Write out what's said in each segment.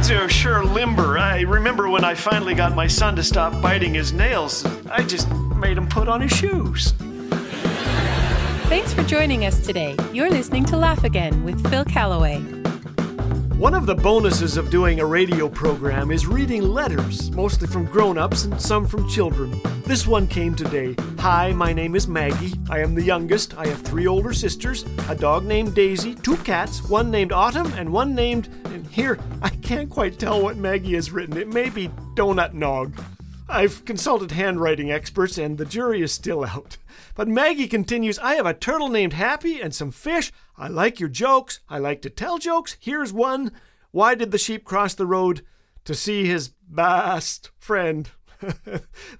kids are sure limber. I remember when I finally got my son to stop biting his nails, I just made him put on his shoes. Thanks for joining us today. You're listening to Laugh Again with Phil Callaway. One of the bonuses of doing a radio program is reading letters, mostly from grown ups and some from children. This one came today. Hi, my name is Maggie. I am the youngest. I have three older sisters, a dog named Daisy, two cats, one named Autumn, and one named. And here, I can't quite tell what Maggie has written. It may be Donut Nog. I've consulted handwriting experts, and the jury is still out. But Maggie continues I have a turtle named Happy and some fish. I like your jokes. I like to tell jokes. Here's one Why did the sheep cross the road? To see his best friend.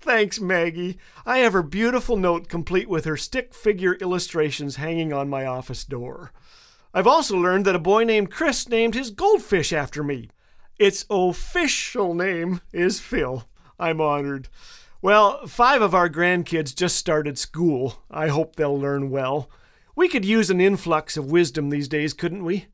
Thanks, Maggie. I have her beautiful note complete with her stick figure illustrations hanging on my office door. I've also learned that a boy named Chris named his goldfish after me. Its official name is Phil. I'm honored. Well, five of our grandkids just started school. I hope they'll learn well. We could use an influx of wisdom these days, couldn't we?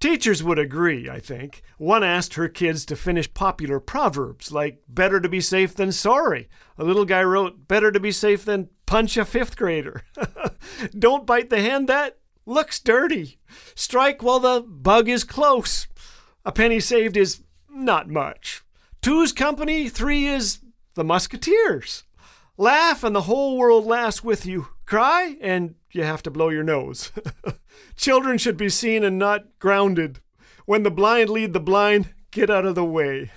Teachers would agree, I think. One asked her kids to finish popular proverbs like better to be safe than sorry. A little guy wrote better to be safe than punch a fifth grader. Don't bite the hand that looks dirty. Strike while the bug is close. A penny saved is not much. Two's company, three is the Musketeers. Laugh and the whole world laughs with you. Cry and you have to blow your nose. Children should be seen and not grounded. When the blind lead the blind, get out of the way.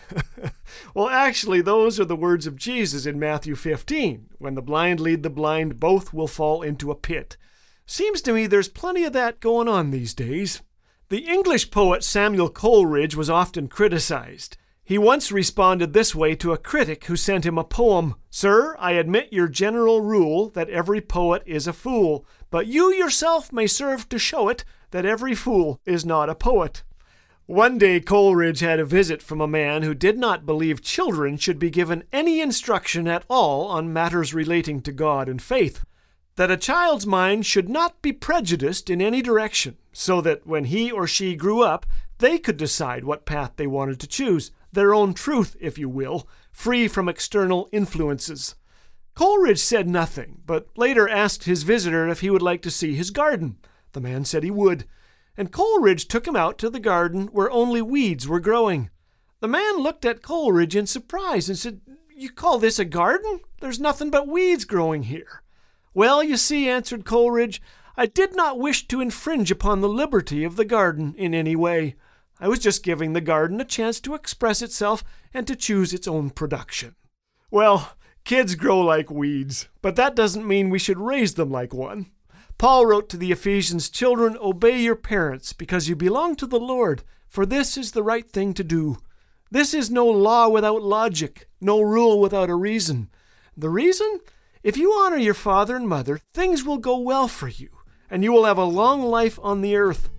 well, actually, those are the words of Jesus in Matthew 15. When the blind lead the blind, both will fall into a pit. Seems to me there's plenty of that going on these days. The English poet Samuel Coleridge was often criticized. He once responded this way to a critic who sent him a poem Sir, I admit your general rule that every poet is a fool, but you yourself may serve to show it that every fool is not a poet. One day Coleridge had a visit from a man who did not believe children should be given any instruction at all on matters relating to God and faith, that a child's mind should not be prejudiced in any direction, so that when he or she grew up, they could decide what path they wanted to choose their own truth, if you will, free from external influences. Coleridge said nothing, but later asked his visitor if he would like to see his garden. The man said he would, and Coleridge took him out to the garden where only weeds were growing. The man looked at Coleridge in surprise and said, You call this a garden? There's nothing but weeds growing here. Well, you see, answered Coleridge, I did not wish to infringe upon the liberty of the garden in any way. I was just giving the garden a chance to express itself and to choose its own production. Well, kids grow like weeds, but that doesn't mean we should raise them like one. Paul wrote to the Ephesians Children, obey your parents, because you belong to the Lord, for this is the right thing to do. This is no law without logic, no rule without a reason. The reason? If you honor your father and mother, things will go well for you, and you will have a long life on the earth.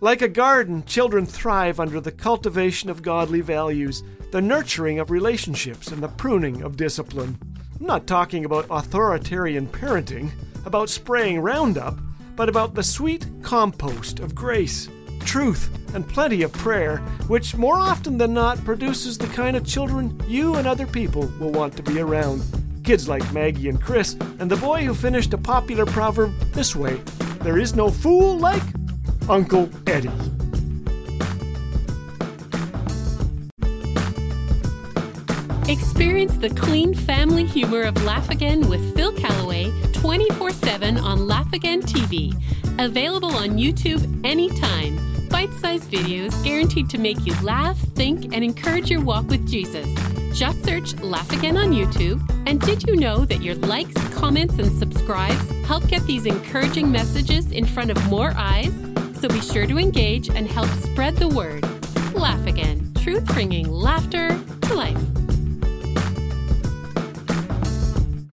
Like a garden, children thrive under the cultivation of godly values, the nurturing of relationships, and the pruning of discipline. I'm not talking about authoritarian parenting, about spraying Roundup, but about the sweet compost of grace, truth, and plenty of prayer, which more often than not produces the kind of children you and other people will want to be around. Kids like Maggie and Chris, and the boy who finished a popular proverb this way There is no fool like Uncle Eddie. Experience the clean family humor of Laugh Again with Phil Callaway 24 7 on Laugh Again TV. Available on YouTube anytime. Bite sized videos guaranteed to make you laugh, think, and encourage your walk with Jesus. Just search Laugh Again on YouTube. And did you know that your likes, comments, and subscribes help get these encouraging messages in front of more eyes? So be sure to engage and help spread the word. Laugh Again, truth bringing laughter to life.